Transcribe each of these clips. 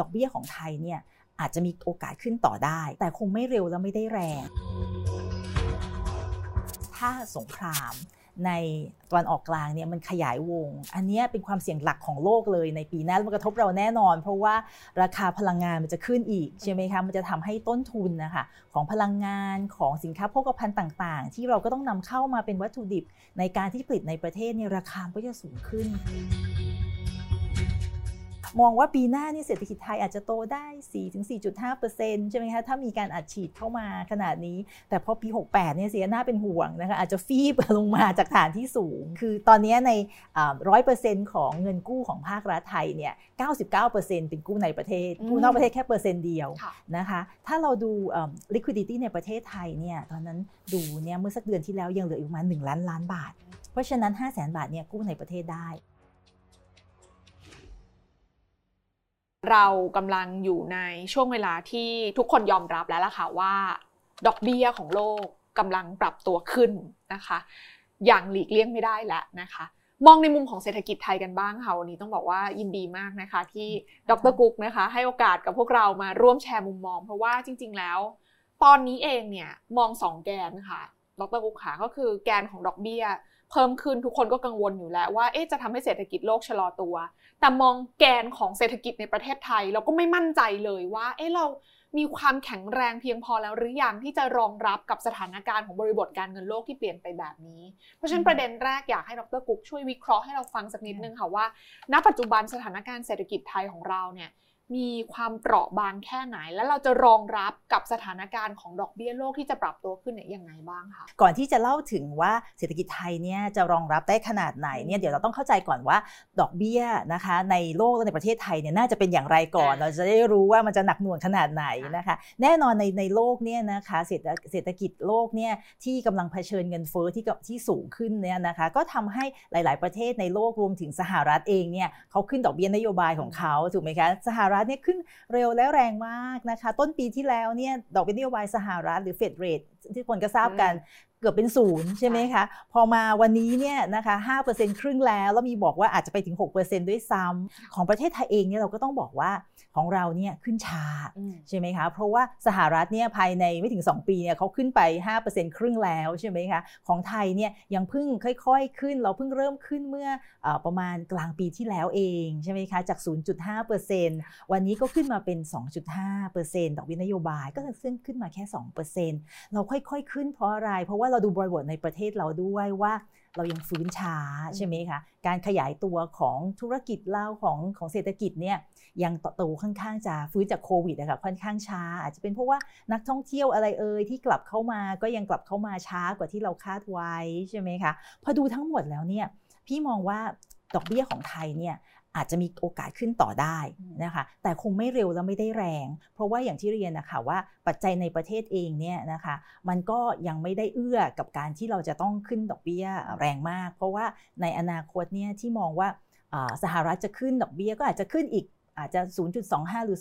ดอกเบี้ยของไทยเนี่ยอาจจะมีโอกาสขึ้นต่อได้ แต่คงไม่เร็วและไม่ได้แรง ถ้าสงครามในตอนออกกลางเนี่ยมันขยายวง อันนี้เป็นความเสี่ยงหลักของโลกเลยในปีหน้ามันกระทบเราแน่นอน เพราะว่าราคาพลังงานมันจะขึ้นอีกใช่ไหมคะมันจะทำให้ต้นทุนนะคะของพลังงานของสินค้าโภคภัณฑ์ต่างๆ ที่เราก็ต้องนำเข้ามาเป็นวัตถุดิบในการที่ผลิตในประเทศเนี่ยราคาก็จะสูงขึ้น มองว่าปีหน้านี่เศรษฐกิจไทยอาจจะโตได้ 4-4.5%ใช่ไหมคะถ้ามีการอัดฉีดเข้ามาขนาดนี้ แต่พอปี 68เนี่ยเสียหน้าเป็นห่วงนะคะอาจจะฟีบลงมาจากฐานที่สูง คือตอนนี้ในร้อยเปอร์เซ็นต์ของเงินกู้ของภาครัฐไทยเนี่ย 99%เป็นกู้ในประเทศ กู้นอกประเทศแค่เปอร์เซ็นต์เดียวนะคะถ้าเราดู liquidity ในประเทศไทยเนี่ยตอนนั้นดูเนี่ยเมื่อสักเดือนที่แล้วยังเหลืออยู่ประมาณ1ล้านล้านบาท เพราะฉะนั้น 5 0 0 0 0 0 บาทเนี่ยกู้ในประเทศได้ เรากำลังอยู่ในช่วงเวลาที่ทุกคนยอมรับแล้วล่ะค่ะว่า ดอกเบี้ยของโลกกำลังปรับตัวขึ้นนะคะ อย่างหลีกเลี่ยงไม่ได้แล้วนะคะ มองในมุมของเศรษฐกิจไทยกันบ้างค่ะวันนี้ต้องบอกว่ายินดีมากนะคะ ที่ดรกุ๊กนะคะ ให้โอกาสกับพวกเรามาร่วมแชร์มุมมอง เพราะว่าจริง ๆ แล้ว ตอนนี้เองเนี่ยมองสองแกนค่ะดรกุ๊กค่ะก็คือแกนของดอกเบี้ย เพิ่มขึ้นทุกคนก็กังวลอยู่แล้วว่าเอ๊ะจะทำให้เศรษฐกิจโลกชะลอตัว แต่มองแกนของเศรษฐกิจในประเทศไทย เราก็ไม่มั่นใจเลยว่าเอ๊ะเรามีความแข็งแรงเพียงพอแล้วหรือยังที่จะรองรับกับสถานการณ์ของบริบทการเงินโลกที่เปลี่ยนไปแบบนี้ เพราะฉะนั้นประเด็นแรกอยากให้ดรกุ๊กช่วยวิเคราะห์ให้เราฟังสักนิดนึงค่ะว่า ณ ปัจจุบันสถานการณ์เศรษฐกิจไทยของเราเนี่ย มีความเปราะบางแค่ไหน แล้วเราจะรองรับกับสถานการณ์ของดอกเบี้ยโลกที่จะปรับตัวขึ้นเนี่ยยังไงบ้างคะก่อนที่จะเล่าถึงว่าเศรษฐกิจไทยเนี่ยจะรองรับได้ขนาดไหนเนี่ยเดี๋ยวเราต้องเข้าใจก่อนว่าดอกเบี้ยนะคะในโลกและในประเทศไทยเนี่ยน่าจะเป็นอย่างไรก่อน เราจะได้รู้ว่ามันจะหนักหน่วงขนาดไหนนะคะ แน่นอนในในโลกเนี่ยนะคะเศรษฐเศรษฐกิจโลกเนี่ยที่กำลังเผชิญเงินเฟ้อที่ที่สูงขึ้นเนี่ยนะคะก็ทำให้หลาย ๆ ประเทศในโลกรวมถึงสหรัฐเองเนี่ยเขาขึ้นดอกเบี้ยนโยบายของเขาถูกไหมคะสหรัฐเนี่ยขึ้นเร็วและแรงมากนะคะ ต้นปีที่แล้วเนี่ยดอกเบี้ยนโยบายสหรัฐหรือเฟดเรทที่คนก็ทราบกันเกือบเป็นศูนย์ใช่ไหมคะ พอมาวันนี้เนี่ยนะคะห้าเปอร์เซ็นต์ครึ่งแล้ว แล้วมีบอกว่าอาจจะไปถึงหกเปอร์เซ็นต์ด้วยซ้ำของประเทศไทยเองเนี่ยเราก็ต้องบอกว่า ของเราเนี่ยขึ้นช้าใช่ไหมคะเพราะว่าสหรัฐเนี่ยภายในไม่ถึง 2 ปีเนี่ยเขาขึ้นไป 5%ครึ่งแล้วใช่ไหมคะของไทยเนี่ยยังเพิ่งค่อย ๆ ขึ้น เราเพิ่งเริ่มขึ้นเมื่ออประมาณกลางปีที่แล้วเองใช่ไหมคะจาก 0.5%วันนี้ก็ขึ้นมาเป็น 2.5%ดอกเบี้ยนโยบายก็ขึ้นขึ้นมาแค่ 2%เราค่อยๆขึ้นเพราะอะไร เพราะว่าเราดูบริบทในประเทศเราด้วยว่าเรายังฟื้นช้าใช่ไหมคะ การขยายตัวของธุรกิจเล่าของของเศรษฐกิจเนี่ย ยังโตค่อนข้างจะฟื้นจากโควิดนะคะค่อนข้างช้า อาจจะเป็นเพราะว่านักท่องเที่ยวอะไรเอ่ยที่กลับเข้ามาก็ยังกลับเข้ามาช้ากว่าที่เราคาดไว้ใช่ไหมคะพอดูทั้งหมดแล้วเนี่ยพี่มองว่าดอกเบี้ยของไทยเนี่ยอาจจะมีโอกาสขึ้นต่อได้นะคะแต่คงไม่เร็วและไม่ได้แรง เพราะว่าอย่างที่เรียนนะคะว่าปัจจัยในประเทศเองเนี่ยนะคะมันก็ยังไม่ได้เอื้อกับการที่เราจะต้องขึ้นดอกเบี้ยแรงมาก เพราะว่าในอนาคตเนี่ยที่มองว่าสหรัฐจะขึ้นดอกเบี้ยก็อาจจะขึ้นอีก อาจจะ 0.25 หรือ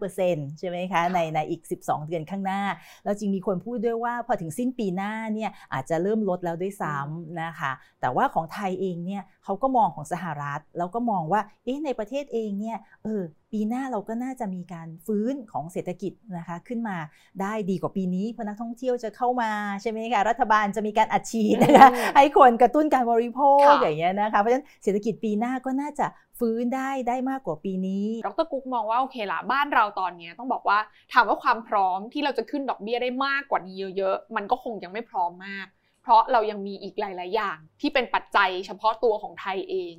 0.5%ใช่ไหมคะในในอีก 12 เดือนข้างหน้า แล้วจริงมีคนพูดด้วยว่าพอถึงสิ้นปีหน้าเนี่ยอาจจะเริ่มลดแล้วด้วยซ้ำนะคะ แต่ว่าของไทยเองเนี่ยเขาก็มองของสหรัฐ แล้วก็มองว่าเอ๊ะในประเทศเองเนี่ยเออ ปีหน้าเราก็น่าจะมีการฟื้นของเศรษฐกิจนะคะขึ้นมาได้ดีกว่าปีนี้เพราะนักท่องเที่ยวจะเข้ามาใช่ไหมคะรัฐบาลจะมีการอัดฉีดนะคะให้คนกระตุ้นการบริโภคอย่างเงี้ยนะคะเพราะฉะนั้นเศรษฐกิจปีหน้าก็น่าจะฟื้นได้ได้มากกว่าปีนี้ ดรกุ๊กมองว่าโอเคละบ้านเราตอนนี้ต้องบอกว่าถามว่าความพร้อมที่เราจะขึ้นดอกเบี้ยได้มากกว่านี้เยอะๆ มันก็คงยังไม่พร้อมมาก เพราะเรายังมีอีกหลาย ๆ อย่างที่เป็นปัจจัยเฉพาะตัวของไทยเอง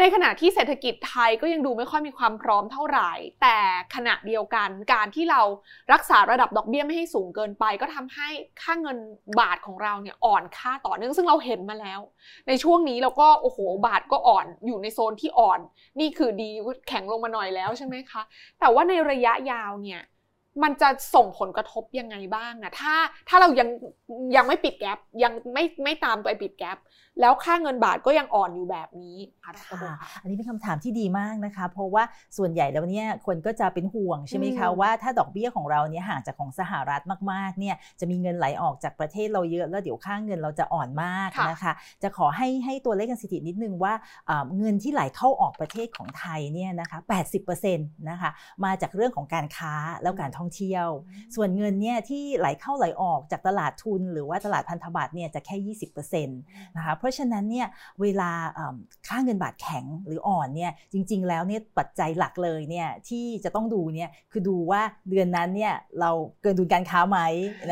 ในขณะที่เศรษฐกิจไทยก็ยังดูไม่ค่อยมีความพร้อมเท่าไหร่ แต่ขณะเดียวกันการที่เรารักษาระดับดอกเบี้ยไม่ให้สูงเกินไป ก็ทำให้ค่าเงินบาทของเราเนี่ยอ่อนค่าต่อเนื่องซึ่งเราเห็นมาแล้ว ในช่วงนี้เราก็โอ้โหบาทก็อ่อนอยู่ในโซนที่อ่อน นี่คือดีแข็งลงมาหน่อยแล้วใช่ไหมคะ แต่ว่าในระยะยาวเนี่ยมันจะส่งผลกระทบยังไงบ้างอะถ้าถ้าเรายังยังไม่ปิดแกลบยังไม่ไม่ตามตัวปิดแกลบ แล้วค่าเงินบาทก็ยังอ่อนอยู่แบบนี้ค่ะอันนี้เป็นคำถามที่ดีมากนะคะ เพราะว่าส่วนใหญ่แล้วเนี่ยคนก็จะเป็นห่วงใช่ไหมคะว่าถ้าดอกเบี้ยของเราเนี่ยห่างจากของสหรัฐมากๆเนี่ยจะมีเงินไหลออกจากประเทศเราเยอะ แล้วเดี๋ยวค่าเงินเราจะอ่อนมากนะคะ จะขอให้ให้ตัวเลขกันสถิตินิดนึงว่าเงินที่ไหลเข้าออกประเทศของไทยเนี่ยนะคะ80%นะคะมาจากเรื่องของการค้าแล้วการท่องเที่ยว ส่วนเงินเนี่ยที่ไหลเข้าไหลออกจากตลาดทุน หรือว่าตลาดพันธบัตรเนี่ยจะแค่ 20%นะคะเพราะฉะนั้นเนี่ยเวลาค่าเงินบาทแข็งหรืออ่อนเนี่ยจริง ๆ แล้วเนี่ยปัจจัยหลักเลยเนี่ยที่จะต้องดูเนี่ยคือดูว่าเดือนนั้นเนี่ยเราเกินดุลการค้าไหม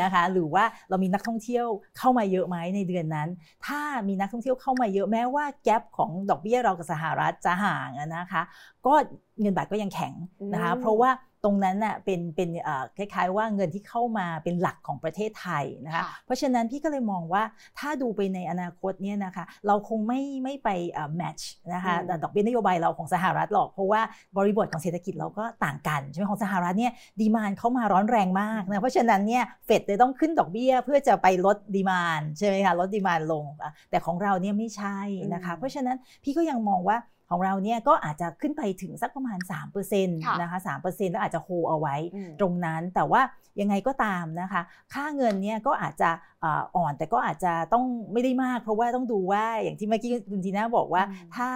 นะคะหรือว่าเรามีนักท่องเที่ยวเข้ามาเยอะไหมในเดือนนั้น ถ้ามีนักท่องเที่ยวเข้ามาเยอะแม้ว่าแกลบของดอกเบี้ยเรากับสหรัฐจะห่างนะคะก็เงินบาทก็ยังแข็งนะคะเพราะว่า ตรงนั้นน่ะเป็นเป็นคล้ายๆ ว่าเงินที่เข้ามาเป็นหลักของประเทศไทยนะคะเพราะฉะนั้นพี่ก็เลยมองว่าถ้าดูไปในอนาคตเนี่ยนะคะเราคงไม่ไม่ไปแมทช์นะคะดอกเบี้ยนโยบายเราของสหรัฐหรอก เพราะว่าบริบทของเศรษฐกิจเราก็ต่างกันใช่ไหมของสหรัฐเนี่ยดีมานเข้ามาร้อนแรงมากนะเพราะฉะนั้นเนี่ยเฟดเลยต้องขึ้นดอกเบี้ยเพื่อจะไปลดดีมานใช่ไหมคะลดดีมานลง แต่ของเราเนี่ยไม่ใช่นะคะเพราะฉะนั้นพี่ก็ยังมองว่า ของเราเนี่ยก็อาจจะขึ้นไปถึงสักประมาณ3%นะคะ3%แล้วอาจจะโฮเอาไว้ตรงนั้น แต่ว่ายังไงก็ตามนะคะ ค่าเงินเนี่ยก็อาจจะ อ่อนแต่ก็อาจจะต้องไม่ได้มาก เพราะว่าต้องดูว่าอย่างที่เมื่อกี้คุณจีน่าบอกว่า ถ้า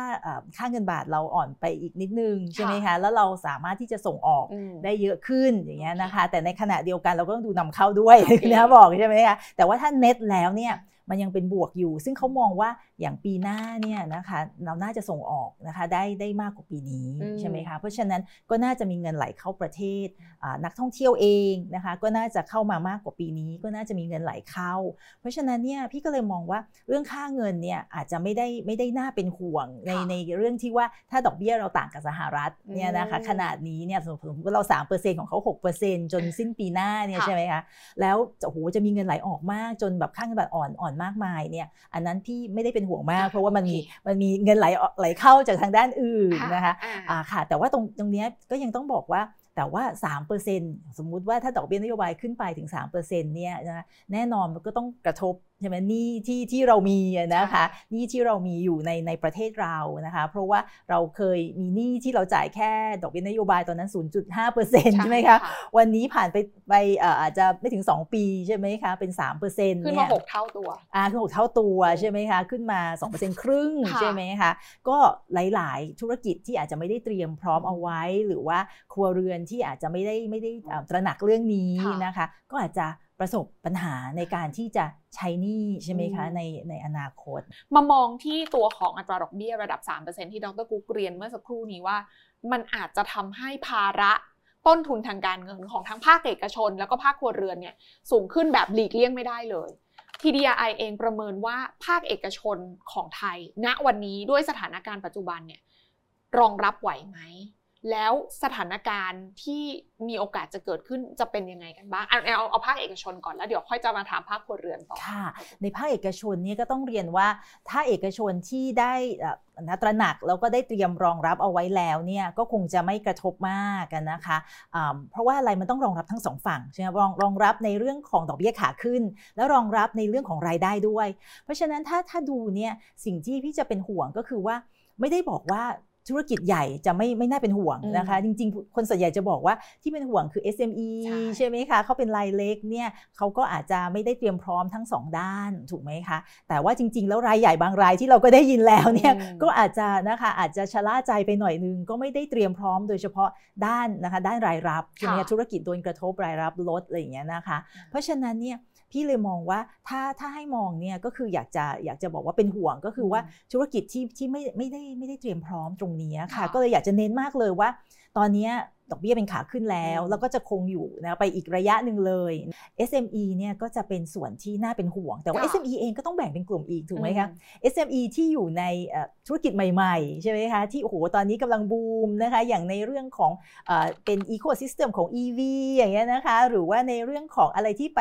ค่าเงินบาทเราอ่อนไปอีกนิดนึงใช่ไหมคะแล้วเราสามารถที่จะส่งออกได้เยอะขึ้นอย่างเงี้ยนะคะ แต่ในขณะเดียวกันเราก็ต้องดูนำเข้าด้วยนะบอกใช่ไหมคะแต่ว่าถ้าเน็ตแล้วเนี่ยมันยังเป็นบวกอยู่ ซึ่งเขามองว่าอย่างปีหน้าเนี่ยนะคะเราน่าจะส่งออกนะคะได้ได้มากกว่าปีนี้ใช่ไหมคะเพราะฉะนั้นก็น่าจะมีเงินไหลเข้าประเทศนักท่องเที่ยวเองนะคะก็น่าจะเข้ามามากกว่าปีนี้ ก็น่าจะมีเงินไหลเข้าเพราะฉะนั้นเนี่ยพี่ก็เลยมองว่าเรื่องค่าเงินเนี่ยอาจจะไม่ได้ไม่ได้น่าเป็นห่วงในในเรื่องที่ว่าถ้าดอกเบี้ยเราต่างกับสหรัฐเนี่ยนะคะขนาดนี้เนี่ยสมมติว่าเรา 3%ของเขา 6%จนสิ้นปีหน้าเนี่ยใช่ไหมคะแล้วโอ้โหจะมีเงินไหลออกมากจนแบบค่าเงินบาทอ่อนอ่อนมากมายเนี่ยอันนั้นพี่ไม่ได้เป็นห่วงมาก เพราะว่ามันมีมันมีเงินไหลไหลเข้าจากทางด้านอื่นนะคะอ่าค่ะแต่ว่าตรงตรงนี้ก็ยังต้องบอกว่า แต่ว่า 3%สมมุติว่าถ้าดอกเบี้ยนโยบายขึ้นไปถึง 3%เนี่ยนะแน่นอนมันก็ต้องกระทบ ใช่ไหมนี่ที่ที่เรามีนะคะนี่ที่เรามีอยู่ในในประเทศเรานะคะเพราะว่าเราเคยมีหนี้ที่เราจ่ายแค่ดอกเบี้ยนโยบายตอนนั้น 0.5%ใช่ไหมคะวันนี้ผ่านไปไปอาจจะไม่ถึง 2 ปีใช่ไหมคะเป็น 3%ขึ้นมา 6 เท่าตัวอ่าขึ้น6เท่าตัวใช่ไหมคะขึ้นมา 2%ครึ่งใช่ไหมคะก็หลาย ๆ ธุรกิจที่อาจจะไม่ได้เตรียมพร้อมเอาไว้ หรือว่าครัวเรือนที่อาจจะไม่ได้ไม่ได้ตระหนักเรื่องนี้นะคะ ก็อาจจะ ประสบปัญหาในการที่จะใช้หนี้ใช่ไหมคะในในอนาคต มามองที่ตัวของอัตราดอกเบี้ยระดับ 3%ที่ดรกุ๊กเรียนเมื่อสักครู่นี้ว่า มันอาจจะทำให้ภาระต้นทุนทางการเงินของทั้งภาคเอกชน แล้วก็ภาคครัวเรือนเนี่ยสูงขึ้นแบบหลีกเลี่ยงไม่ได้เลย TDI เองประเมินว่าภาคเอกชนของไทย ณวันนี้ด้วยสถานการณ์ปัจจุบันเนี่ยรองรับไหวไหม แล้วสถานการณ์ที่มีโอกาสจะเกิดขึ้นจะเป็นยังไงกันบ้างเอาเอาเอาภาคเอกชนก่อนแล้วเดี๋ยวค่อยจะมาถามภาคครัวเรือนต่อค่ะ ในภาคเอกชนนี่ก็ต้องเรียนว่า ถ้าเอกชนที่ได้นะตระหนักแล้วก็ได้เตรียมรองรับเอาไว้แล้วเนี่ยก็คงจะไม่กระทบมากกันนะคะเพราะว่าอะไรมันต้องรองรับทั้งสองฝั่งใช่ไหมรองรองรับในเรื่องของดอกเบี้ยขาขึ้น แล้วรองรับในเรื่องของรายได้ด้วย เพราะฉะนั้นถ้าถ้าดูเนี่ยสิ่งที่พี่จะเป็นห่วงก็คือว่าไม่ได้บอกว่า ธุรกิจใหญ่จะไม่ไม่น่าเป็นห่วงนะคะ จริง ๆ คนส่วนใหญ่จะบอกว่าที่เป็นห่วงคือ SME ใช่ไหมคะเขาเป็นรายเล็กเนี่ยเขาก็อาจจะไม่ได้เตรียมพร้อมทั้งสองด้านถูกไหมคะแต่ว่าจริง ๆ แล้วรายใหญ่บางรายที่เราก็ได้ยินแล้วเนี่ยก็อาจจะนะคะอาจจะชะล่าใจไปหน่อยนึงก็ไม่ได้เตรียมพร้อมโดยเฉพาะด้านนะคะด้านรายรับใช่ไหมธุรกิจโดนกระทบรายรับลดอะไรอย่างเงี้ยนะคะ เพราะฉะนั้นเนี่ยพี่เลยมองว่าถ้าถ้าให้มองเนี่ยก็คืออยากจะอยากจะบอกว่าเป็นห่วงก็คือว่าธุรกิจที่ที่ไม่ไม่ได้ไม่ได้เตรียมพร้อมตรงนี้ค่ะ ก็เลยอยากจะเน้นมากเลยว่า ตอนนี้ ดอกเบี้ยเป็นขาขึ้นแล้ว แล้วก็จะคงอยู่นะไปอีกระยะหนึ่งเลย SME เนี่ยก็จะเป็นส่วนที่น่าเป็นห่วง แต่ว่า SME เองก็ต้องแบ่งเป็นกลุ่มอีกถูกไหมคะ SME ที่อยู่ในธุรกิจใหม่ๆ ใช่ไหมคะ ที่โอ้โหตอนนี้กำลังบูมนะคะ อย่างในเรื่องของเป็นอีโคซิสเต็มของ EV อย่างเงี้ยนะคะ หรือว่าในเรื่องของอะไรที่ไป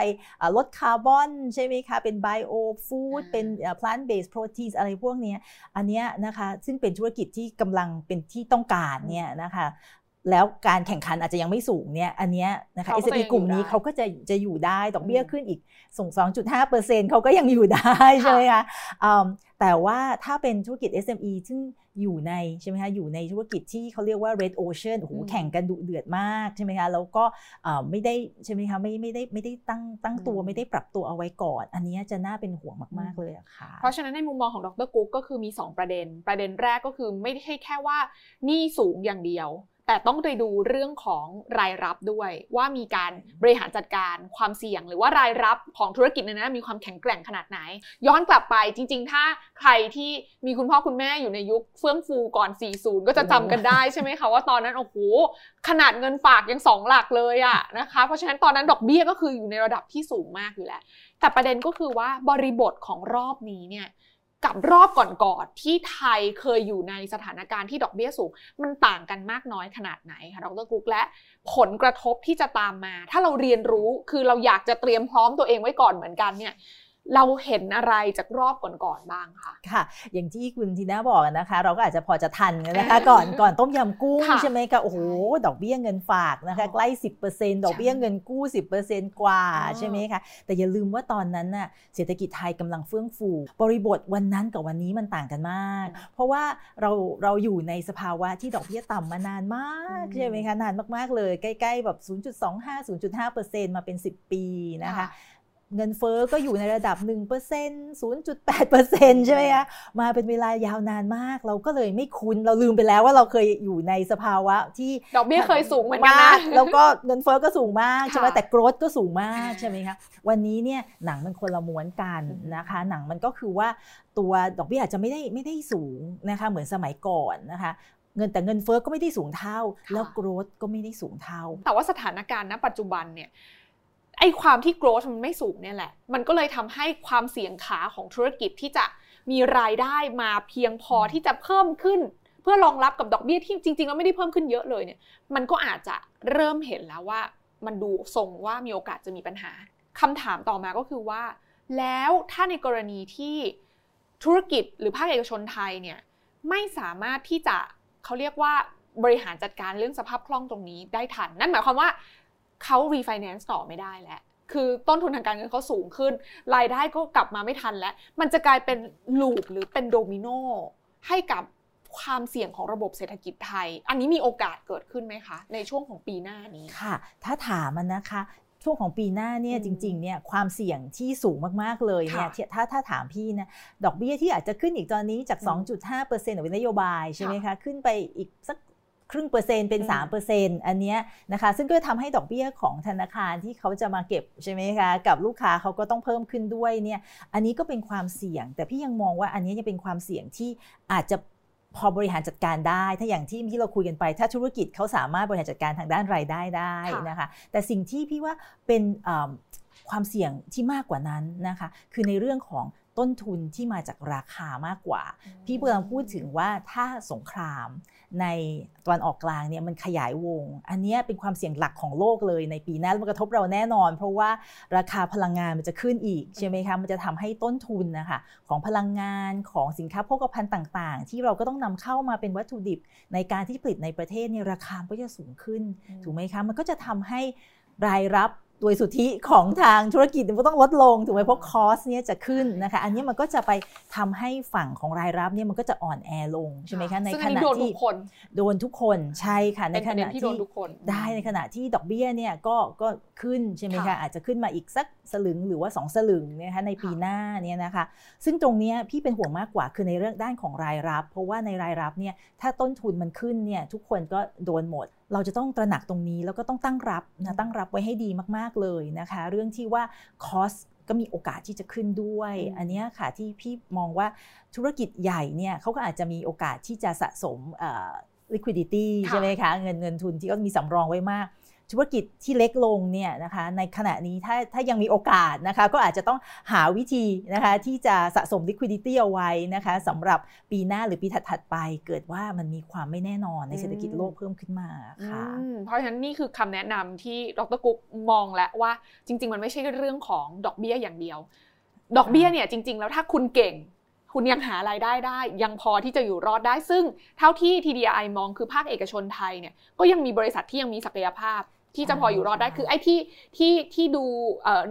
ลดคาร์บอนใช่ไหมคะ เป็นไบโอฟู้ดเป็น plant based protein อะไรพวกนี้อันเนี้ยนะคะซึ่งเป็นธุรกิจที่กำลังเป็นที่ต้องการเนี่ยนะคะ แล้วการแข่งขันอาจจะยังไม่สูงเนี่ยอันเนี้ยนะคะเขาก็ S&P จะยังกลุ่มนี้อยู่ได้เขาก็จะจะอยู่ได้ดอกเบี้ยอืมขึ้นอีกส่ง 2.5เปอร์เซ็นต์เขาก็ยังอยู่ได้ใช่ไหมคะอืมแต่ว่าถ้าเป็นธุรกิจ SME ซึ่งอยู่ในใช่ไหมคะอยู่ในธุรกิจที่เขาเรียกว่า red ocean โอ้โหอืมแข่งกันดุเดือดมากใช่ไหมคะแล้วก็เอ่อไม่ได้ใช่ไหมคะไม่ไม่ได้ไม่ได้ตั้งตั้งตัวอืมไม่ได้ปรับตัวเอาไว้ก่อน อันเนี้ยจะน่าเป็นห่วงมาก ๆ เลยอะค่ะ เพราะฉะนั้นในมุมมองของดรกุ๊กก็คือมี 2 ประเด็น ประเด็นแรกก็คือไม่ใช่แค่ว่าหนี้สูงอย่างเดียว แต่ต้องไปดูเรื่องของรายรับด้วย ว่ามีการบริหารจัดการความเสี่ยง หรือว่ารายรับของธุรกิจนั้นนะมีความแข็งแกร่งขนาดไหน ย้อนกลับไปจริง ๆ ถ้าใครที่มีคุณพ่อคุณแม่อยู่ในยุคเฟื่องฟูก่อน 40 ก็จะจำกันได้ใช่ไหมคะว่าตอนนั้นโอ้โหขนาดเงินฝากยังสองหลักเลยอะนะคะเพราะฉะนั้นตอนนั้นดอกเบี้ยก็คืออยู่ในระดับที่สูงมากอยู่แล้วแต่ประเด็นก็คือว่าบริบทของรอบนี้เนี่ย กับรอบก่อนๆที่ไทยเคยอยู่ในสถานการณ์ที่ดอกเบี้ยสูง มันต่างกันมากน้อยขนาดไหนคะดรกุ๊กและผลกระทบที่จะตามมา ถ้าเราเรียนรู้คือเราอยากจะเตรียมพร้อมตัวเองไว้ก่อนเหมือนกันเนี่ย เราเห็นอะไรจากรอบก่อนๆบ้างคะค่ะ อย่างที่คุณทีน่าบอกนะคะ เราก็อาจจะพอจะทันนะคะ ก่อนก่อนต้มยำกุ้งค่ะใช่ไหมคะโอ้โหใช่ดอกเบี้ยเงินฝากนะคะอ๋อใกล้ 10%ดอกเบี้ยเงินกู้ 10%กว่าอ๋อใช่ไหมคะแต่อย่าลืมว่าตอนนั้นน่ะเศรษฐกิจไทยกำลังเฟื่องฟู บริบทวันนั้นกับวันนี้มันต่างกันมาก เพราะว่าเราเราอยู่ในสภาวะที่ดอกเบี้ยต่ำมานานมากอืมใช่ไหมคะนานมากๆเลย ใกล้ๆแบบ 0.25 0.5%มาเป็น 10 ปีนะคะ เงินเฟอ้อก็อยู่ในระดับ 1% 0.8%ใช่ไหมคะมาเป็นเวลายาวนานมาก เราก็เลยไม่คุ้น เราลืมไปแล้วว่าเราเคยอยู่ในสภาวะที่ดอกเบี้ยเคยสูงเหมือนกันนะากแล้วก็เงินเฟอ้อก็สูงมากใช่ไหมค่ะแต่โกรธก็สูงมากอ่าใช่ไหมคะวันนี้เนี่ยหนังมันคนละม้วนกันอืมนะคะ หนังมันก็คือว่าตัวดอกเบี้ยอาจจะไม่ได้ไม่ได้สูงนะคะเหมือนสมัยก่อนนะคะเงินแต่เงินเฟอ้อก็ไม่ได้สูงเท่า แล้วโกรธก็ไม่ได้สูงเท่า แต่ว่าสถานการณ์ณปัจจุบันเนี่ย ไอ้ความที่ growth มันไม่สูงเนี่ยแหละ มันก็เลยทำให้ความเสี่ยงขาของธุรกิจที่จะมีรายได้มาเพียงพอที่จะเพิ่มขึ้น เพื่อรองรับกับดอกเบี้ยที่จริงๆแล้วไม่ได้เพิ่มขึ้นเยอะเลยเนี่ย มันก็อาจจะเริ่มเห็นแล้วว่า มันดูทรงว่ามีโอกาสจะมีปัญหาคำถามต่อมาก็คือว่า แล้วถ้าในกรณีที่ธุรกิจหรือภาคเอกชนไทยเนี่ยไม่สามารถที่จะเขาเรียกว่าบริหารจัดการเรื่องสภาพคล่องตรงนี้ได้ทัน นั่นหมายความว่า เขา refinance ต่อไม่ได้แล้วคือต้นทุนทางการเงินเขาสูงขึ้น รายได้ก็กลับมาไม่ทันแล้ว มันจะกลายเป็นลูปหรือเป็นโดมิโนให้กับความเสี่ยงของระบบเศรษฐกิจไทย อันนี้มีโอกาสเกิดขึ้นไหมคะ ในช่วงของปีหน้านี้ค่ะ ถ้าถามมันนะคะช่วงของปีหน้าเนี่ยอืมจริงๆเนี่ยความเสี่ยงที่สูงมากๆเลยเนี่ยค่ะที่ถ้าถ้าถามพี่นะดอกเบี้ยที่อาจจะขึ้นอีกตอนนี้จากอืม2.5%เป็นนโยบายใช่ไหมค่ะคะขึ้นไปอีกสัก ครึ่งเปอร์เซ็นต์เป็นอืม3เปอร์เซ็นต์อันเนี้ยนะคะซึ่งก็ทำให้ดอกเบี้ยของธนาคารที่เขาจะมาเก็บใช่ไหมคะกับลูกค้าเขาก็ต้องเพิ่มขึ้นด้วยเนี่ยอันนี้ก็เป็นความเสี่ยง แต่พี่ยังมองว่าอันนี้ยังเป็นความเสี่ยงที่อาจจะพอบริหารจัดการได้ ถ้าอย่างที่ที่เราคุยกันไป ถ้าธุรกิจเขาสามารถบริหารจัดการทางด้านรายได้ได้ค่ะนะคะ แต่สิ่งที่พี่ว่าเป็นเอิ่มความเสี่ยงที่มากกว่านั้นนะคะ คือในเรื่องของต้นทุนที่มาจากราคามากกว่า พี่กำลังพูดถึงว่าถ้าสงคราม ในตะวันออกกลางเนี่ยมันขยายวง อันนี้เป็นความเสี่ยงหลักของโลกเลยในปีหน้ามันกระทบเราแน่นอน เพราะว่าราคาพลังงานมันจะขึ้นอีกใช่ไหมคะมันจะทำให้ต้นทุนนะคะของพลังงานของสินค้าโภคภัณฑ์ต่างๆ ที่เราก็ต้องนำเข้ามาเป็นวัตถุดิบในการที่ผลิตในประเทศเนี่ยราคาก็จะสูงขึ้นถูกไหมคะมันก็จะทำให้รายรับ โดยสุทธิของทางธุรกิจมันก็ต้องลดลงถูกไหมเพราะคอสเนี่ยจะขึ้นนะคะอันนี้มันก็จะไปทำให้ฝั่งของรายรับเนี่ยมันก็จะอ่อนแอลงใช่ไหมคะในซึ่งขอันนี้ณะโดนทุที่กคนโดนทุกคนใช่ค่ะในเป็นขประเด็ณะนที่โดนทุกคนได้ในขณะที่ดอกเบี้ยเนี่ยก็ก็ขึ้นใช่ไหมคะค่ะอาจจะขึ้นมาอีกสักสลึงหรือว่า 2 สลึงนะคะในปีค่ะหน้าเนี่ยนะคะ ซึ่งตรงเนี้ยพี่เป็นห่วงมากกว่าคือในเรื่องด้านของรายรับ เพราะว่าในรายรับเนี่ยถ้าต้นทุนมันขึ้นเนี่ยทุกคนก็โดนหมด เราจะต้องตระหนักตรงนี้แล้วก็ต้องตั้งรับนะตั้งรับไว้ให้ดีมากๆเลยนะคะ เรื่องที่ว่าคอสก็มีโอกาสที่จะขึ้นด้วยอืมอันเนี้ยค่ะที่พี่มองว่าธุรกิจใหญ่เนี่ยเขาก็อาจจะมีโอกาสที่จะสะสมเอ่อ liquidity ค่ะใช่ไหมคะ เงินเงินทุนที่ก็มีสำรองไว้มาก ธุรกิจที่เล็กลงเนี่ยนะคะในขณะนี้ถ้าถ้ายังมีโอกาสนะคะก็อาจจะต้องหาวิธีนะคะที่จะสะสม liquidity เอาไว้นะคะสำหรับปีหน้าหรือปีถัดๆไป เกิดว่ามันมีความไม่แน่นอนในเศรษฐกิจโลกเพิ่มขึ้นมาค่ะอืมเพราะฉะนั้นนี่คือคำแนะนำที่ดรกุ๊กมองแล้วว่าจริง ๆ มันไม่ใช่เรื่องของดอกเบี้ยอย่างเดียว ดอกเบี้ยเนี่ยจริง ๆ แล้วถ้าคุณเก่งคุณยังหารายได้ได้ ยังพอที่จะอยู่รอดได้ซึ่งเท่าที่ TDI มองคือภาคเอกชนไทยเนี่ยก็ยังมีบริษัทที่ยังมีศักยภาพ ที่จะพออยู่รอดได้คือไอ้ที่ที่ที่ดู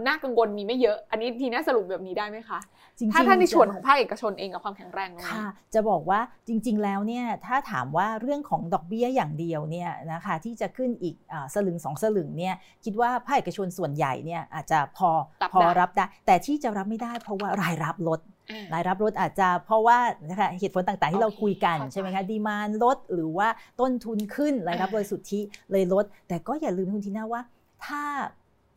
น่ากังวลมีไม่เยอะ อันนี้ทีน่าสรุปแบบนี้ได้ไหมคะ ถ้าท่านในส่วนของภาคเอกชนเองกับความแข็งแรงค่ะ จะบอกว่าจริง ๆ แล้วเนี่ยถ้าถามว่าเรื่องของดอกเบี้ยอย่างเดียวเนี่ยนะคะที่จะขึ้นอีกสลึงสองสลึงเนี่ยคิดว่าภาคเอกชนส่วนใหญ่เนี่ยอาจจะพอพอรับได้ แต่ที่จะรับไม่ได้เพราะว่ารายรับลดรายรับลดอาจจะเพราะว่านะคะเหตุผลต่างๆ ที่เราคุยกันใช่ไหมคะดีมานลดหรือว่าต้นทุนขึ้นรายรับโดยสุทธิเลยลด แต่ก็อย่าลืมคุณทีน่าว่า ถ้า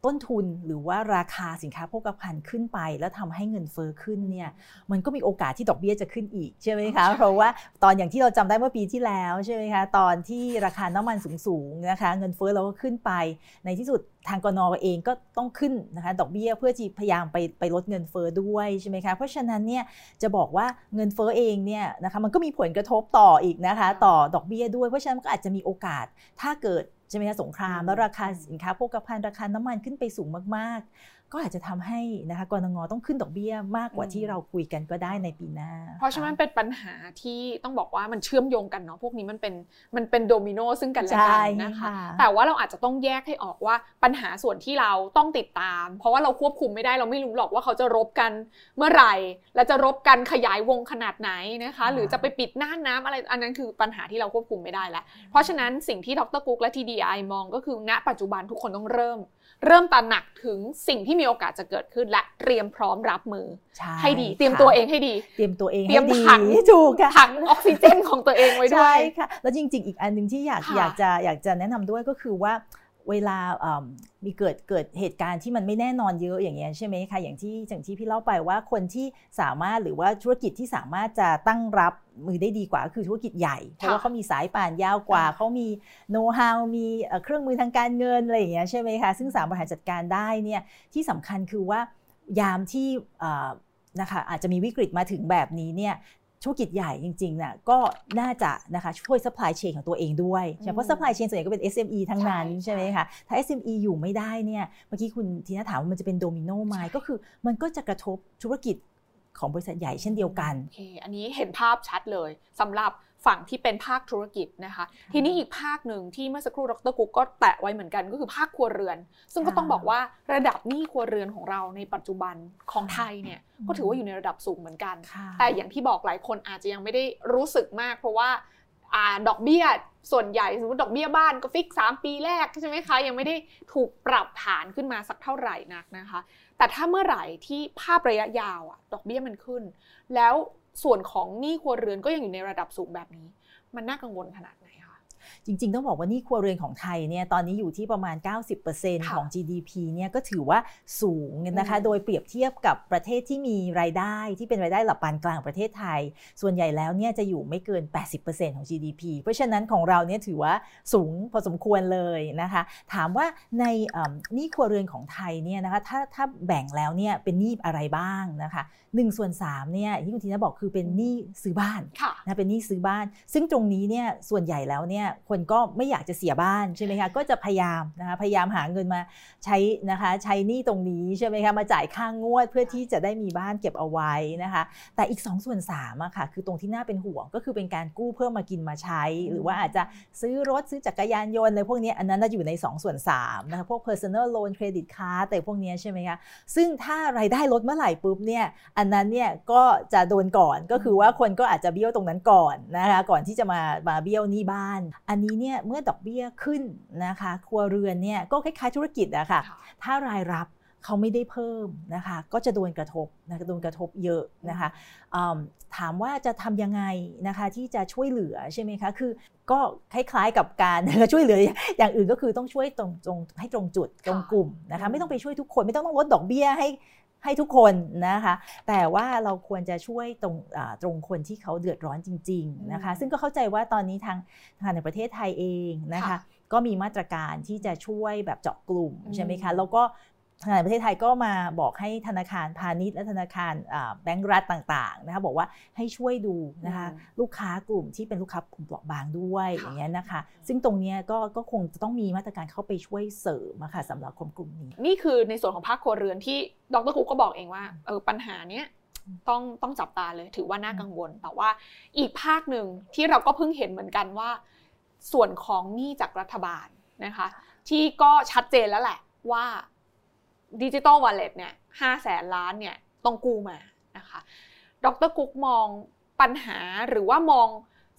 ต้นทุนหรือว่าราคาสินค้าโภคภัณฑ์ขึ้นไป แล้วทำให้เงินเฟอ้อขึ้นเนี่ยมันก็มีโอกาสที่ดอกเบี้ยจะขึ้นอีกใช่ไหมคะเพราะว่าตอนอย่างที่เราจำได้เมื่อปีที่แล้วใช่ไหมคะตอนที่ราคาน้ำมันสูงๆนะคะเงินเฟอ้อเราก็ขึ้นไป ในที่สุดทางกนอเองก็ต้องขึ้นนะคะดอกเบี้ยเพื่อที่พยายามไปไปลดเงินเฟอ้อด้วยใช่ไหมคะเพราะฉะนั้นเนี่ยจะบอกว่าเงินเฟอ้อเองเนี่ยนะคะมันก็มีผลกระทบต่ออีกนะคะต่อดอกเบี้ยด้วยเพราะฉะนั้นก็อาจจะมีโอกาสถ้าเกิด ใช่ไหมคะสงครามแล้วราคาสินค้าโภคภัณฑ์ราคาน้ำมันขึ้นไปสูงมาก ก็อาจจะทำให้นะคะกรงงต้องขึ้นดอกเบี้ยมากกว่าที่เราคุยกันก็ได้ในปีหน้า เพราะฉะนั้นเป็นปัญหาที่ต้องบอกว่ามันเชื่อมโยงกันเนาะพวกนี้มันเป็นมันเป็นโดมิโนซึ่งกันและกันนะคะ แต่ว่าเราอาจจะต้องแยกให้ออกว่าปัญหาส่วนที่เราต้องติดตาม เพราะว่าเราควบคุมไม่ได้เราไม่รู้หรอกว่าเขาจะรบกันเมื่อไหร่ และจะรบกันขยายวงขนาดไหนนะคะ หรือจะไปปิดหน้าน้ำอะไรอันนั้นคือปัญหาที่เราควบคุมไม่ได้แล้วเพราะฉะนั้นสิ่งที่ดรกุ๊กและ TDI มองก็คือณปัจจุบันทุกคนต้องเริ่ม เริ่มตระหนักถึงสิ่งที่มีโอกาสจะเกิดขึ้น และเตรียมพร้อมรับมือให้ดี เตรียมตัวเองให้ดี เตรียมตัวเองเตรียมถังถูกถังออกซิเจนของตัวเองไว้ด้วยใช่ค่ะแล้วจริง ๆ อีกอันหนึ่งที่อยากอยากจะอยากจะแนะนำด้วยก็คือว่า เวลามีเกิดเกิดเหตุการณ์ที่มันไม่แน่นอนเยอะอย่างเงี้ยใช่ไหมคะอย่างที่อย่างที่พี่เล่าไปว่าคนที่สามารถหรือว่าธุรกิจที่สามารถจะตั้งรับมือได้ดีกว่าคือธุรกิจใหญ่ เพราะว่าเขามีสายป่านยาวกว่าเขามีโน้ตฮาวมีเครื่องมือทางการเงินอะไรอย่างเงี้ยใช่ไหมคะซึ่งสามารถบริหารจัดการได้เนี่ยที่สำคัญคือว่ายามที่นะคะอาจจะมีวิกฤตมาถึงแบบนี้เนี่ย ธุรกิจใหญ่จริงๆน่ะก็น่าจะนะคะช่วย supply chain ของตัวเองด้วยเพราะ supply chain ส่วนใหญ่ก็เป็น SME ทั้งนั้นใช่ไหมคะถ้า SME อยู่ไม่ได้เนี่ยเมื่อกี้คุณทีน่าถามว่ามันจะเป็นโดมิโนไหมก็คือมันก็จะกระทบธุรกิจของบริษัทใหญ่เช่นเดียวกันโอเคอันนี้เห็นภาพชัดเลยสำหรับ ฝั่งที่เป็นภาคธุรกิจนะคะ ทีนี้อีกภาคหนึ่งที่เมื่อสักครู่ดรกุ๊กก็แตะไว้เหมือนกันก็คือภาคครัวเรือน ซึ่งก็ต้องบอกว่าระดับหนี้ครัวเรือนของเราในปัจจุบันของไทยเนี่ยก็ถือว่าอยู่ในระดับสูงเหมือนกัน แต่อย่างที่บอกหลายคนอาจจะยังไม่ได้รู้สึกมาก เพราะว่าดอกเบี้ยส่วนใหญ่สมมติดอกเบี้ยบ้านก็ฟิกสามปีแรกใช่ไหมคะยังไม่ได้ถูกปรับฐานขึ้นมาสักเท่าไหร่นักนะคะ แต่ถ้าเมื่อไหร่ที่ภาพระยะยาวอะดอกเบี้ยมันขึ้น แล้ว ส่วนของหนี้ครัวเรือนก็ยังอยู่ในระดับสูงแบบนี้ มันน่ากังวลขนาด จริง ๆ ต้องบอกว่านี่ครัวเรือนของไทยเนี่ยตอนนี้อยู่ที่ประมาณ 90%ของ GDP เนี่ยก็ถือว่าสูงนะคะ โดยเปรียบเทียบกับประเทศที่มีรายได้ที่เป็นรายได้ระดับปานกลางประเทศไทย ส่วนใหญ่แล้วเนี่ยจะอยู่ไม่เกิน 80%ของ GDP เพราะฉะนั้นของเราเนี่ยถือว่าสูงพอสมควรเลยนะคะ ถามว่าในนี่ครัวเรือนของไทยเนี่ยนะคะถ้าถ้าแบ่งแล้วเนี่ยเป็นหนี้อะไรบ้างนะคะหนึ่งส่วนสามเนี่ยที่คุณทีน่าบอกคือเป็นหนี้ซื้อบ้านนะเป็นหนี้ซื้อบ้าน ซึ่งตรงนี้เนี่ยส่วนใหญ่แล้วเนี่ยคนก็ไม่อยากจะเสียบ้านใช่ไหมคะก็จะพยายามนะคะพยายามหาเงินมาใช้นะคะใช้หนี้ตรงนี้ใช่ไหมคะมาจ่ายค่างงวดเพื่อที่จะได้มีบ้านเก็บเอาไว้นะคะแต่อีก2ส่วน3อะค่ะคือตรงที่น่าเป็นห่วงก็คือเป็นการกู้เพิ่มมากินมาใช้ หรือว่าอาจจะซื้อรถซื้อจักรยานยนต์อะไรพวกนี้อันนั้นอยู่ใน 2 ส่วน3นะคะพวก personal loan credit card แต่พวกนี้ใช่ไหมคะซึ่งถ้ารายได้ลดเมื่อไหร่ปุ๊บเนี่ยอันนั้นเนี่ยก็จะโดนก่อนก็คือว่าคนก็อาจจะเบี้ยวตรงนั้นก่อนนะคะก่อนที่จะมามาเบี้ยวหนี้บ้าน อันนี้เนี่ยเมื่อดอกเบี้ยขึ้นนะคะ ครัวเรือนเนี่ยก็คล้ายๆธุรกิจอะค่ะ ถ้ารายรับเขาไม่ได้เพิ่มนะคะ ก็จะโดนกระทบนะโดนกระทบเยอะนะคะถามว่าจะทำยังไงนะคะที่จะช่วยเหลือใช่ไหมคะคือก็คล้ายๆกับการช่วยเหลืออย่างอื่นก็คือต้องช่วยตรงตรงให้ตรงจุดตรงกลุ่มนะคะไม่ต้องไปช่วยทุกคนไม่ต้องต้องลดดอกเบี้ยให้ ให้ทุกคนนะคะ แต่ว่าเราควรจะช่วยตรงตรงคนที่เขาเดือดร้อนจริง ๆนะคะ ซึ่งก็เข้าใจว่าตอนนี้ทางทางในประเทศไทยเองนะคะ ก็มีมาตรการที่จะช่วยแบบเจาะกลุ่มใช่ไหมคะ แล้วก็ ธนาคารประเทศไทยก็มาบอกให้ธนาคารพาณิชย์และธนาคารแบงก์รัฐต่างๆนะคะบอกว่าให้ช่วยดูนะคะลูกค้ากลุ่มที่เป็นลูกค้ากลุ่มเปราะบางด้วยอย่างเงี้ยนะคะ ซึ่งตรงนี้ก็ก็คงจะต้องมีมาตรการเข้าไปช่วยเสริมะค่ะสำหรับคนกลุ่มนี้ นี่คือในส่วนของภาคครัวเรือนที่ดรคุกก็บอกเองว่าเออปัญหาเนี้ยต้องต้องจับตาเลยถือว่าน่ากังวล แต่ว่าอีกภาคหนึ่งที่เราก็เพิ่งเห็นเหมือนกันว่า ส่วนของหนี้จากรัฐบาลนะคะ ที่ก็ชัดเจนแล้วแหละว่า ดิจิตอลวอลเล็ตเนี่ยห้าแสนล้านเนี่ยต้องกู้มานะคะ ดรกุ๊กมองปัญหาหรือว่ามอง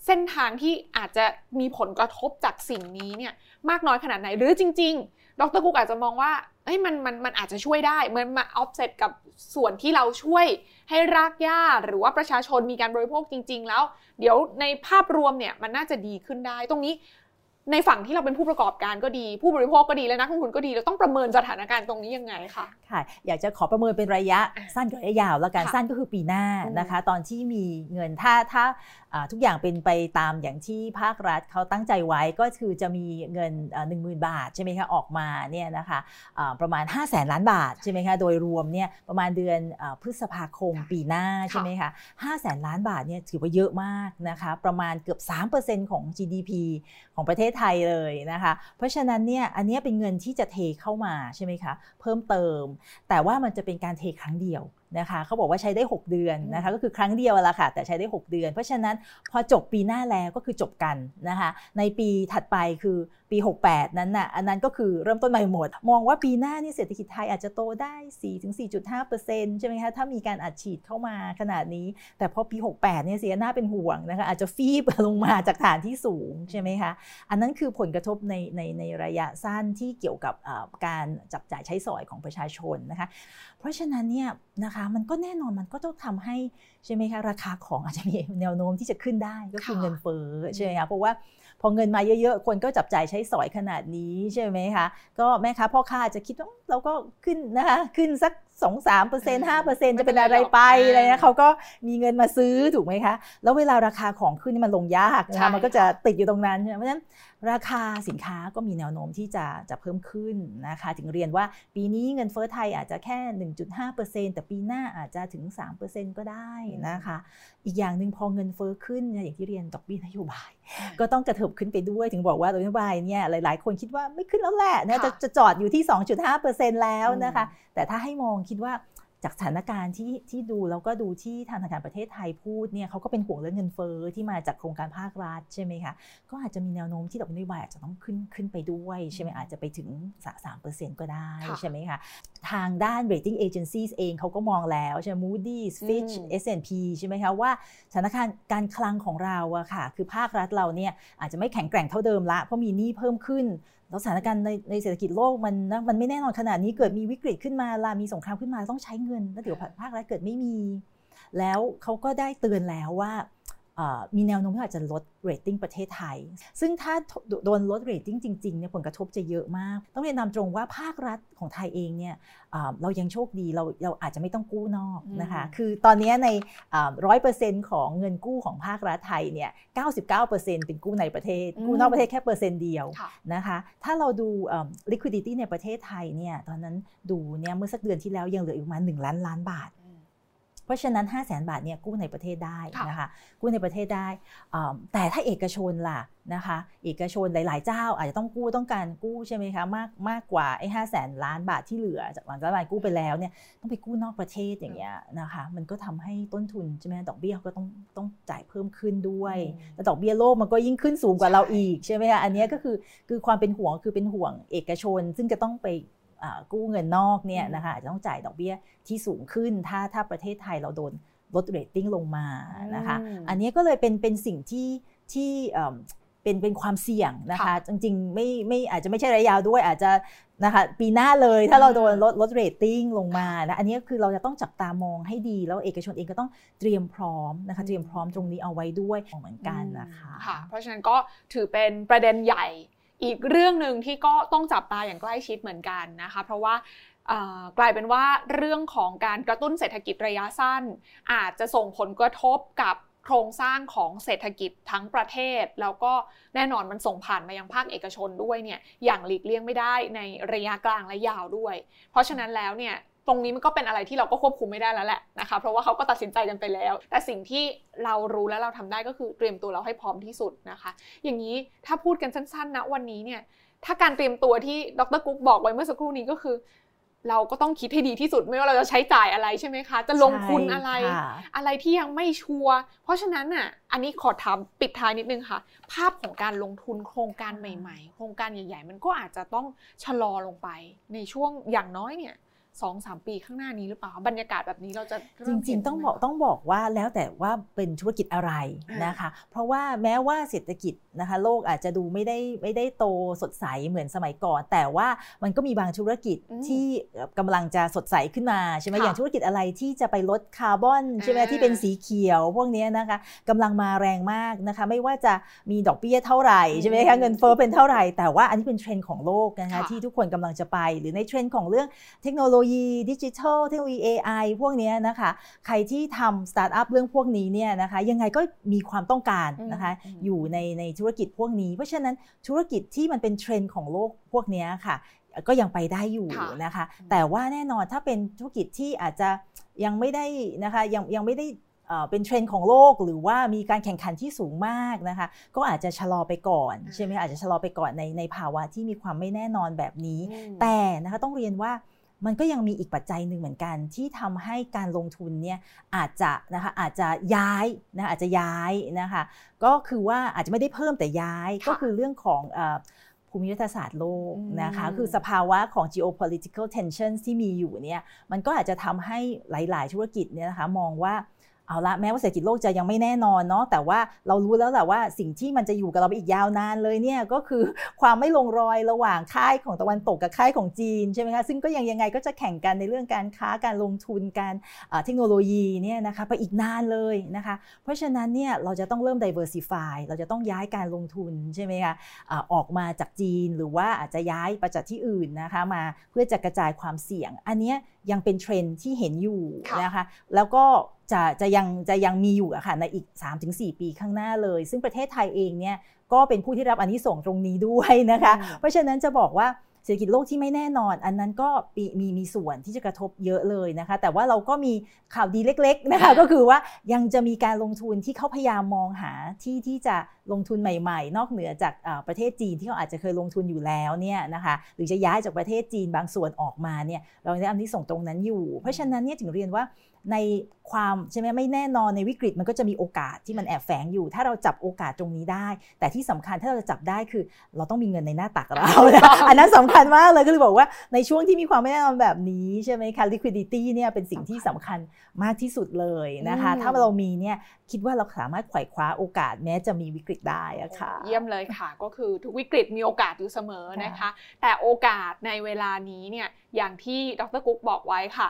เส้นทางที่อาจจะมีผลกระทบจากสิ่งนี้เนี่ยมากน้อยขนาดไหน หรือจริง ๆ ดรกุ๊กอาจจะมองว่าเฮ้ยมันมันมันอาจจะช่วยได้เหมือนมาออฟเซตกับส่วนที่เราช่วยให้รากหญ้าหรือว่าประชาชนมีการบริโภคจริง ๆ แล้ว เดี๋ยวในภาพรวมเนี่ยมันน่าจะดีขึ้นได้ ตรงนี้ ในฝั่งที่เราเป็นผู้ประกอบการก็ดี ผู้บริโภคก็ดีและนักลงทุนก็ดีเราต้องประเมินสถานการณ์ตรงนี้ยังไงคะค่ะ อยากจะขอประเมินเป็นระยะสั้นกับระยะยาวแล้วกันสั้นก็คือปีหน้านะคะ ตอนที่มีเงินถ้าถ้าทุกอย่างเป็นไปตามอย่างที่ภาครัฐเขาตั้งใจไว้ก็คือจะมีเงิน 1 0,000 บาทใช่ไหมคะออกมาเนี่ยนะคะประมาณ 5 0 0แสนล้านบาทใช่ไหมคะโดยรวมเนี่ยประมาณเดือนพฤษภาคมปีหน้าใช่ไหมคะ5 0 0แสนล้านบาทเนี่ยถือว่าเยอะมากนะคะประมาณเกือบ 3%ของ GDP ของประเทศไทยเลยนะคะ เพราะฉะนั้นเนี่ยอันนี้เป็นเงินที่จะเทเข้ามาใช่ไหมคะเพิ่มเติม แต่ว่ามันจะเป็นการเทครั้งเดียว นะคะเขาบอกว่าใช้ได้ 6 เดือนนะคะก็คือครั้งเดียวละค่ะ แต่ใช้ได้ 6 เดือน เพราะฉะนั้นพอจบปีหน้าแล้วก็คือจบกันนะคะในปีถัดไปคือปี 68 นั้นน่ะอันนั้นก็คือเริ่มต้นใหม่หมด มองว่าปีหน้านี่เศรษฐกิจไทยอาจจะโตได้ 4-4.5%ใช่ไหมคะถ้ามีการอัดฉีดเข้ามาขนาดนี้ แต่พอปี 68 เนี่ยเสียหน้าเป็นห่วงนะคะอาจจะฟีบลงมาจากฐานที่สูงใช่ไหมคะอันนั้นคือผลกระทบในในในระยะสั้นที่เกี่ยวกับการจับจ่ายใช้สอยของประชาชนนะคะเพราะฉะนั้นเนี่ยนะคะมันก็แน่นอนมันก็ต้องทำให้ใช่ไหมคะราคาของอาจจะมีแนวโน้มที่จะขึ้นได้ก็คือเงินเฟ้อใช่ไหมคะเพราะว่าพอเงินมาเยอะๆ คนก็จับจ่ายใช้สอยขนาดนี้ใช่ไหมคะก็แม่ค้าพ่อค้าจะคิดว่า เราก็ขึ้นนะคะขึ้นสักสองสามเปอร์เซ็นต์ห้าเปอร์เซ็นต์จะเป็นอะไรไปอะไรนะเขาก็มีเงินมาซื้อถูกไหมคะ แล้วเวลาราคาของขึ้นนี่มันลงยากนะคะมันก็จะติดอยู่ตรงนั้นใช่ไหมเพราะฉะนั้นราคาสินค้าก็มีแนวโน้มที่จะจะเพิ่มขึ้นนะคะ ถึงเรียนว่าปีนี้เงินเฟ้อไทยอาจจะแค่ 1.5%แต่ปีหน้าอาจจะถึง 3%ก็ได้นะคะอีกอย่างหนึ่งพอเงินเฟ้อขึ้นอย่างที่เรียนดอกเบี้ยนโยบาย ก็ต้องกระเถิบขึ้นไปด้วยถึงบอกว่าดอกเบี้ยนโยบายเนี่ยหลาย ๆ คนคิดว่าไม่ขึ้นแล้วแหละนะจะจะจอดอยู่ที่ 2.5%แล้วนะคะ แต่ถ้าให้มองคิดว่า จากสถานการณ์ที่ที่ดูแล้วก็ดูที่ทางธนาคารประเทศไทยพูดเนี่ยเขาก็เป็นห่วงเรื่องเงินเฟ้อที่มาจากโครงการภาครัฐใช่ไหมคะก็อาจจะมีแนวโน้มที่ดอกเบี้ยนโยบายอาจจะต้องขึ้นขึ้นไปด้วยใช่ไหมอาจจะไปถึงสามเปอร์เซ็นต์ก็ได้ใช่ไหมคะทางด้าน rating agencies เองเขาก็มองแล้วใช่ไหม Moody's Fitch S&P ใช่ไหมคะว่าสถานการณ์การคลังของเราอะค่ะคือภาครัฐเราเนี่ยอาจจะไม่แข็งแกร่งเท่าเดิมละเพราะมีหนี้เพิ่มขึ้น แล้วสถานการณ์ในในเศรษฐกิจโลกมันนะมันไม่แน่นอนขนาดนี้เกิดมีวิกฤตขึ้นมาลามีสงครามขึ้นมาต้องใช้เงินแล้วเดี๋ยวภาครัฐเกิดไม่มี แล้วเขาก็ได้เตือนแล้วว่า มีแนวโน้มที่อาจจะลดเรตติ้งประเทศไทย ซึ่งถ้าโดนลดเรตติ้งจริงๆเนี่ยผลกระทบจะเยอะมาก ต้องเรียนตามตรงว่าภาครัฐของไทยเองเนี่ยเรายังโชคดีเราเราอาจจะไม่ต้องกู้นอกนะคะ คือตอนนี้ในร้อยเปอร์เซ็นต์ของเงินกู้ของภาครัฐไทยเนี่ยเก้าสิบเก้าเปอร์เซ็นต์เป็นกู้ในประเทศ กู้นอกประเทศแค่เปอร์เซ็นต์เดียวนะคะ ถ้าเราดู liquidity ในประเทศไทยเนี่ยตอนนั้นดูเนี่ยเมื่อสักเดือนที่แล้วยังเหลืออีกประมาณ1ล้านล้านบาท ราะฉะนั้น 5 0 0แสนบาทเนี่ยกู้ในประเทศได้นะคะกู้ในประเทศได้ แต่ถ้าเอกชนล่ะนะคะเอกชนหลาย ๆ เจ้าอาจจะต้องกู้ต้องการกู้ใช่ไหมคะมากมากกว่าไอ้ห้าแสนล้านบาทที่เหลือ จากหลังจากการกู้ไปแล้วเนี่ยต้องไปกู้นอกประเทศอย่างเงี้ยนะคะมันก็ทำให้ต้นทุนใช่ไหมดอกเบี้ยก็ต้องต้องจ่ายเพิ่มขึ้นด้วยแล้วดอกเบี้ยโลกมันก็ยิ่งขึ้นสูงกว่าเราอีกใช่ไหมคะอันนี้ก็คือคือความเป็นห่วงคือเป็นห่วงเอกชน ซึ่งจะต้องไป กู้เงินนอกเนี่ยนะคะจะต้องจ่ายดอกเบี้ยที่สูงขึ้น ถ้าถ้าประเทศไทยเราโดนลดเรตติ้งลงมานะคะ อันนี้ก็เลยเป็นเป็นสิ่งที่ที่เป็นเป็นความเสี่ยงนะคะ จริงๆไม่ไม่อาจจะไม่ใช่ระยะยาวด้วยอาจจะนะคะปีหน้าเลยถ้าเราโดนลดลดเรตติ้งลงมานะอันนี้คือเราจะต้องจับตามองให้ดี แล้วเอกชนเองก็ต้องเตรียมพร้อมนะคะเตรียมพร้อมตรงนี้เอาไว้ด้วยเหมือนกันนะคะค่ะเพราะฉะนั้นก็ถือเป็นประเด็นใหญ่ อีกเรื่องหนึ่งที่ก็ต้องจับตาอย่างใกล้ชิดเหมือนกันนะคะ เพราะว่ากลายเป็นว่าเรื่องของการกระตุ้นเศรษฐกิจระยะสั้น อาจจะส่งผลกระทบกับโครงสร้างของเศรษฐกิจทั้งประเทศ แล้วก็แน่นอนมันส่งผ่านมายังภาคเอกชนด้วยเนี่ยอย่างหลีกเลี่ยงไม่ได้ในระยะกลางและยาวด้วย เพราะฉะนั้นแล้วเนี่ย ตรงนี้มันก็เป็นอะไรที่เราก็ควบคุมไม่ได้แล้วแหละนะคะ เพราะว่าเขาก็ตัดสินใจกันไปแล้ว แต่สิ่งที่เรารู้และเราทำได้ก็คือเตรียมตัวเราให้พร้อมที่สุดนะคะ อย่างนี้ถ้าพูดกันสั้นๆนะวันนี้เนี่ยถ้าการเตรียมตัวที่ดรกุ๊กบอกไว้เมื่อสักครู่นี้ก็คือ เราก็ต้องคิดให้ดีที่สุดไม่ว่าเราจะใช้จ่ายอะไรใช่ไหมคะ จะลงทุนอะไร อะไรที่ยังไม่ชัวร์เพราะฉะนั้นอะอันนี้ขอถามปิดท้ายนิดนึงค่ะ ภาพของการลงทุนโครงการใหม่ ๆ โครงการใหญ่ ๆ มันก็อาจจะต้องชะลอลงไปในช่วงอย่างน้อยเนี่ย สองสามปีข้างหน้านี้หรือเปล่าบรรยากาศแบบนี้เราจะจริง ๆ ต้องบอกต้องบอกว่าแล้วแต่ว่าเป็นธุรกิจอะไรนะคะ เพราะว่าแม้ว่าเศรษฐกิจนะคะ โลกอาจจะดูไม่ได้ไม่ได้โตสดใสเหมือนสมัยก่อน แต่ว่ามันก็มีบางธุรกิจที่กำลังจะสดใสขึ้นมาใช่ไหมอย่างธุรกิจอะไรที่จะไปลดคาร์บอนใช่ไหมที่เป็นสีเขียว พวกนี้นะคะกำลังมาแรงมากนะคะ ไม่ว่าจะมีดอกเบี้ยเท่าไหร่ใช่ไหมคะเงินเฟ้อเป็นเท่าไหร่แต่ว่าอันนี้เป็นเทรนด์ของโลกนะคะที่ทุกคนกำลังจะไป หรือในเทรนด์ของเรื่องเทคโนโลยีดิจิทัลเทคโนโลยี AI พวกนี้นะคะ ใครที่ทำสตาร์ทอัพเรื่องพวกนี้เนี่ยนะคะยังไงก็มีความต้องการนะคะอยู่ในในธุรกิจพวกนี้ เพราะฉะนั้นธุรกิจที่มันเป็นเทรนด์ของโลกพวกนี้ค่ะก็ยังไปได้อยู่นะคะ แต่ว่าแน่นอนถ้าเป็นธุรกิจที่อาจจะยังไม่ได้นะคะยังยังไม่ได้เป็นเทรนด์ของโลกหรือว่ามีการแข่งขันที่สูงมากนะคะ ก็อาจจะชะลอไปก่อนใช่ไหมอาจจะชะลอไปก่อนในในภาวะที่มีความไม่แน่นอนแบบนี้ แต่นะคะต้องเรียนว่า มันก็ยังมีอีกปัจจัยหนึ่งเหมือนกัน ที่ทำให้การลงทุนเนี่ยอาจจะนะคะอาจจะย้ายนะอาจจะย้ายนะคะก็คือว่าอาจจะไม่ได้เพิ่มแต่ย้ายก็คือเรื่องของภูมิรัฐศาสตร์โลกนะคะคือสภาวะของ geopolitical tensions ที่มีอยู่เนี่ยมันก็อาจจะทำให้หลาย ๆ ธุรกิจเนี่ยนะคะมองว่า เอาละแม้ว่าเศรษฐกิจโลกจะยังไม่แน่นอนเนาะแต่ว่าเรารู้แล้วแหละว่าสิ่งที่มันจะอยู่กับเราไปอีกยาวนานเลยเนี่ยก็คือความไม่ลงรอยระหว่างค่ายของตะวันตกกับค่ายของจีนใช่ไหมคะซึ่งก็ยังยังไงก็จะแข่งกันในเรื่องการค้าการลงทุนการเทคโนโลยีเนี่ยนะคะไปอีกนานเลยนะคะเพราะฉะนั้นเนี่ยเราจะต้องเริ่ม diversify เราจะต้องย้ายการลงทุนใช่ไหมคะออกมาจากจีนหรือว่าอาจจะย้ายไปจากที่อื่นนะคะมาเพื่อจะกระจายความเสี่ยง อันนี้ยังเป็นเทรนที่เห็นอยู่นะคะแล้วก็จะจะยังจะยังมีอยู่อะค่ะในอีก 3-4 ปีข้างหน้าเลย ซึ่งประเทศไทยเองเนี่ยก็เป็นผู้ที่รับอันนี้ส่งตรงนี้ด้วยนะคะ เพราะฉะนั้นจะบอกว่า เศรษฐกิจโลกที่ไม่แน่นอน อันนั้นก็มีมีมีส่วนที่จะกระทบเยอะเลยนะคะ แต่ว่าเราก็มีข่าวดีเล็กๆนะคะก็คือว่ายังจะมีการลงทุนที่เขาพยายามมองหาที่ที่จะลงทุนใหม่ ๆ นอกเหนือจากประเทศจีนที่เขาอาจจะเคยลงทุนอยู่แล้วเนี่ยนะคะหรือจะย้ายจากประเทศจีนบางส่วนออกมาเนี่ยเราได้อันนี้ส่งตรงนั้นอยู่ เพราะฉะนั้นเนี่ยถึงเรียนว่าในความใช่ไหมไม่แน่นอนในวิกฤตมันก็จะมีโอกาสที่มันแอบแฝงอยู่ ถ้าเราจับโอกาสตรงนี้ได้ แต่ที่สำคัญถ้าเราจะจับได้คือ เราต้องมีเงินในหน้าตักเราอันนั้นสำคัญมากเลยก็เลยบอกว่าในช่วงที่มีความไม่แน่นอนแบบนี้ใช่ไหมคะ liquidity เนี่ยเป็นสิ่งที่สำคัญมากที่สุดเลยนะคะ ถ้าเรามีเนี่ยคิดว่าเราสามารถไขว่คว้าโอกาสแม้จะมีวิกฤตได้อะค่ะ เยี่ยมเลยค่ะก็คือทุกวิกฤตมีโอกาสอยู่เสมอนะคะ แต่โอกาสในเวลานี้เนี่ยอย่างที่ดรกุ๊กบอกไว้ค่ะ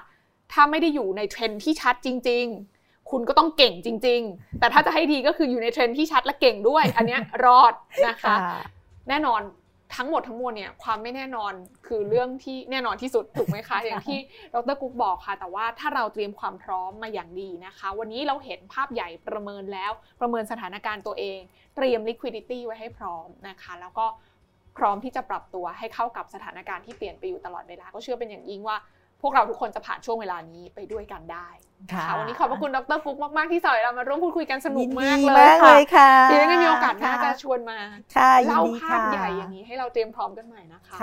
ถ้าไม่ได้อยู่ในเทรนที่ชัดจริง ๆ คุณก็ต้องเก่งจริง ๆ แต่ถ้าจะให้ดีก็คืออยู่ในเทรนที่ชัดและเก่งด้วย อันนี้รอดนะคะ แน่นอนทั้งหมดทั้งมวลเนี่ยความไม่แน่นอนคือเรื่องที่แน่นอนที่สุดถูกไหมคะ อย่างที่ดรกุ๊กบอกค่ะ แต่ว่าถ้าเราเตรียมความพร้อมมาอย่างดีนะคะ วันนี้เราเห็นภาพใหญ่ประเมินแล้วประเมินสถานการณ์ตัวเอง เตรียม liquidity ไว้ให้พร้อมนะคะ แล้วก็พร้อมที่จะปรับตัวให้เข้ากับสถานการณ์ที่เปลี่ยนไปอยู่ตลอดเวลา ก็เชื่อเป็นอย่างยิ่งว่า พวกเราทุกคนจะผ่านช่วงเวลานี้ไปด้วยกันได้ค่ะวันนี้ขอบพระคุณดรฟุกมาก ๆ ที่สอยเรามาร่วมพูดคุยกันสนุกมากเลยค่ะเดี๋ยวมีโอกาสน่าจะชวนมาเล่าภาพใหญ่อย่างนี้ให้เราเตรียมพร้อมกันใหม่นะคะ